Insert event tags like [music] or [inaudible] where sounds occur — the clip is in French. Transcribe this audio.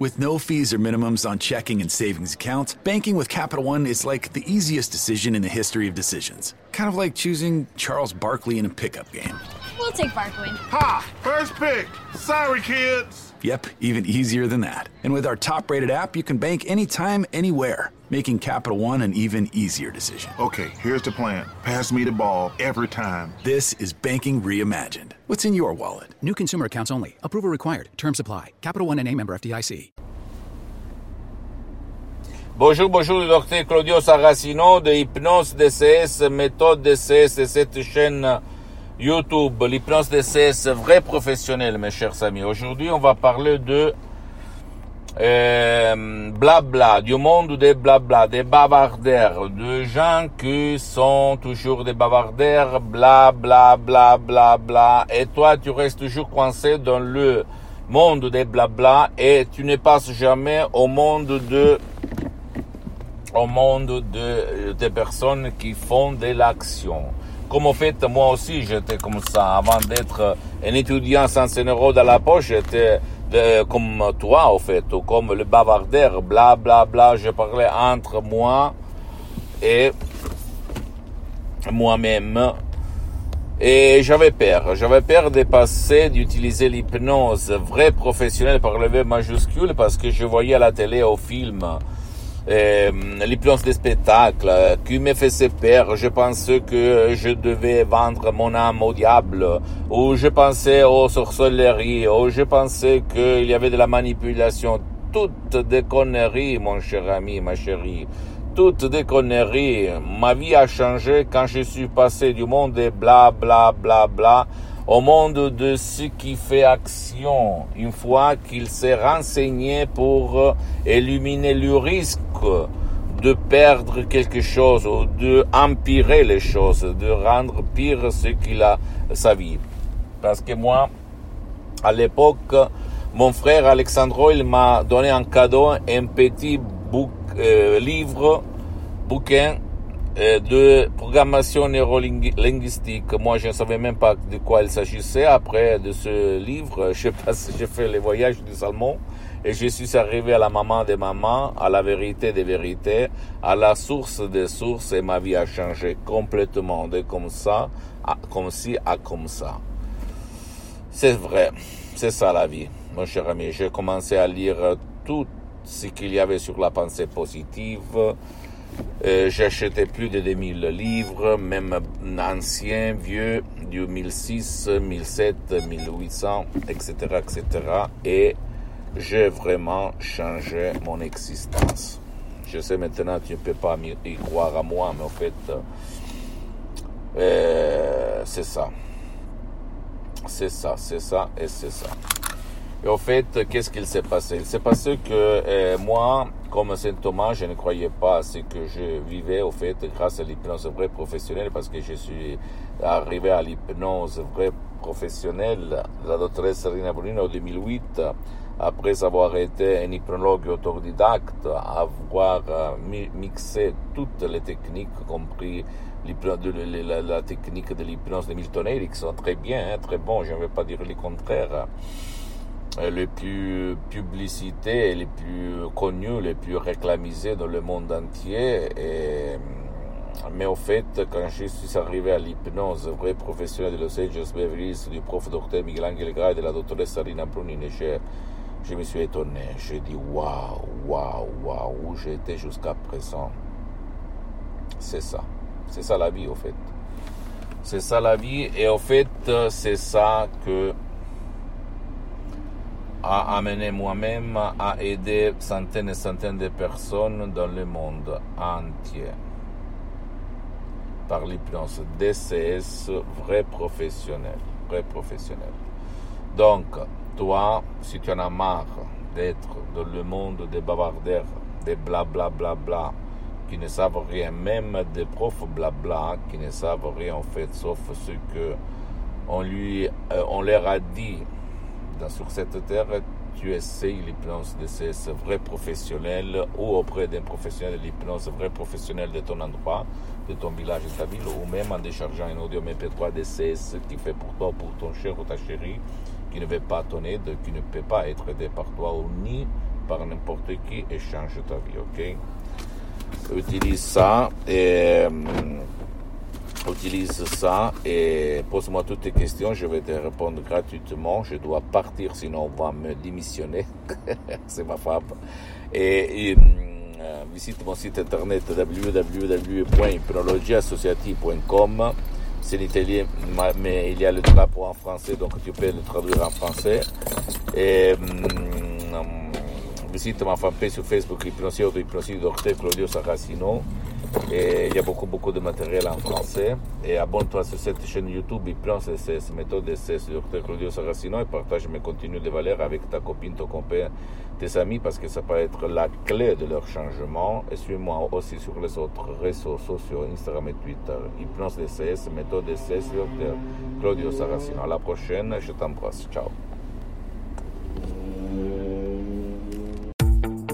With no fees or minimums on checking and savings accounts, banking with Capital One is like the easiest decision in the history of decisions. Kind of like choosing Charles Barkley in a pickup game. We'll take Barkley. Ha! First pick. Sorry, kids. Yep, even easier than that. And with our top rated app, you can bank anytime, anywhere, making Capital One an even easier decision. Okay, here's the plan. Pass me the ball every time. This is banking reimagined. What's in your wallet? New consumer accounts only. Approval required. Terms apply. Capital One and a member FDIC. Bonjour, bonjour, le docteur Claudio Saracino de Hypnose DCS, méthode DCS de cette chaîne YouTube, l'hypnose DCS, vrai professionnel, mes chers amis. Aujourd'hui, on va parler de euh, blabla, du monde des blabla, des bavardaires, de gens qui sont toujours des bavardaires, bla bla bla bla bla, et toi tu restes toujours coincé dans le monde des blabla et tu ne passes jamais au monde de, des personnes qui font de l'action. Comme en fait, moi aussi, j'étais comme ça. Avant d'être un étudiant sans 100 euros dans la poche, j'étais comme toi, au fait, ou comme le bavardeur, bla bla bla. Je parlais entre moi et moi-même. Et j'avais peur. J'avais peur de passer, d'utiliser l'hypnose vrai professionnel par le V majuscule parce que je voyais à la télé, au film, euh, l'hypnose des spectacles qui me faisait peur. Je pensais que je devais vendre mon âme au diable, ou je pensais aux sorcelleries, ou je pensais qu'il y avait de la manipulation. Toutes des conneries, mon cher ami, ma chérie. Toutes des conneries. Ma vie a changé quand je suis passé du monde des bla bla bla bla au monde de ce qui fait action, une fois qu'il s'est renseigné pour éliminer le risque de perdre quelque chose ou de empirer les choses, de rendre pire ce qu'il a sa vie. Parce que moi, à l'époque, mon frère Alexandro, il m'a donné en cadeau un petit euh, livre, bouquin de programmation neurolinguistique. Moi, je ne savais même pas de quoi il s'agissait. Après de ce livre, j'ai fait les voyages du Salmon et je suis arrivé à la maman des mamans, à la vérité des vérités, à la source des sources et ma vie a changé complètement de comme ça, à, comme ci à comme ça. C'est vrai, c'est ça la vie, mon cher ami. J'ai commencé à lire tout ce qu'il y avait sur la pensée positive, euh, J'achetais plus de 2000 livres, même anciens, vieux, du 1006, 1007, 1800, etc., etc. Et j'ai vraiment changé mon existence. Je sais maintenant, tu ne peux pas y croire à moi, mais en fait, euh, c'est ça. C'est ça, c'est ça et c'est ça. Et au fait, qu'est-ce qu'il s'est passé? Il s'est passé que euh, moi, comme Saint Thomas, je ne croyais pas à ce que je vivais, au fait, grâce à l'hypnose vraie professionnelle, parce que je suis arrivé à l'hypnose vraie professionnelle, la doctoresse Serena Brunino en 2008, après avoir été un hypnologue autodidacte, avoir euh, mixé toutes les techniques, compris la, technique de l'hypnose de Milton Erickson, très bien, hein, très bon, je ne vais pas dire le contraire les plus publicités, les plus connus, les plus réclamisés dans le monde entier. Mais au fait, quand je suis arrivé à l'hypnose vrai professionnel de Los Angeles Beverly du prof docteur Miguel Angel Gray et de la doctoresse Sarina Brunini, je, je me suis étonné. J'ai dit waouh, waouh, waouh, où j'étais jusqu'à présent. C'est ça. C'est ça la vie, au fait. C'est ça la vie. Et au fait, c'est ça que a amené moi-même à aider centaines et centaines de personnes dans le monde entier par l'hypnose DCS vrai professionnel, vrai professionnel. Donc, toi, si tu en as marre d'être dans le monde des bavardaires, des blablabla, bla, bla, bla, qui ne savent rien, même des profs blabla, qui ne savent rien en fait, sauf ce que on lui, euh, on leur a dit sur cette terre, tu essayes l'hypnose de ces vrais professionnels ou auprès d'un professionnel de l'hypnose vrai professionnel de ton endroit, de ton village, de ta ville, ou même en déchargeant un audio MP3 DCS qui fait pour toi, pour ton cher ou ta chérie, qui ne veut pas ton aide, qui ne peut pas être aidé par toi ou ni par n'importe qui et change ta vie, ok? Utilise ça et utilise ça et pose-moi toutes tes questions, je vais te répondre gratuitement. Je dois partir, sinon on va me démissionner. [laughs] C'est ma femme. Et, euh, visite mon site internet www.hypnologieassociative.com. C'est l'italien, mais il y a le drapeau en français, donc tu peux le traduire en français. Et hum, visite ma fanpage sur Facebook, Hypnosie Auto-Hypnosie, Docteur Claudio Saracino. Et il y a beaucoup, beaucoup de matériel en français. Et abonne-toi sur cette chaîne YouTube, Hypnose SS, méthode SS, Dr Claudio Saracino, et partage mes contenus de valeur avec ta copine, ton compère, tes amis, parce que ça peut être la clé de leur changement. Et suis-moi aussi sur les autres réseaux sociaux, Instagram et Twitter. Hypnose SS, méthode SS, Dr Claudio Saracino. À la prochaine, je t'embrasse. Ciao.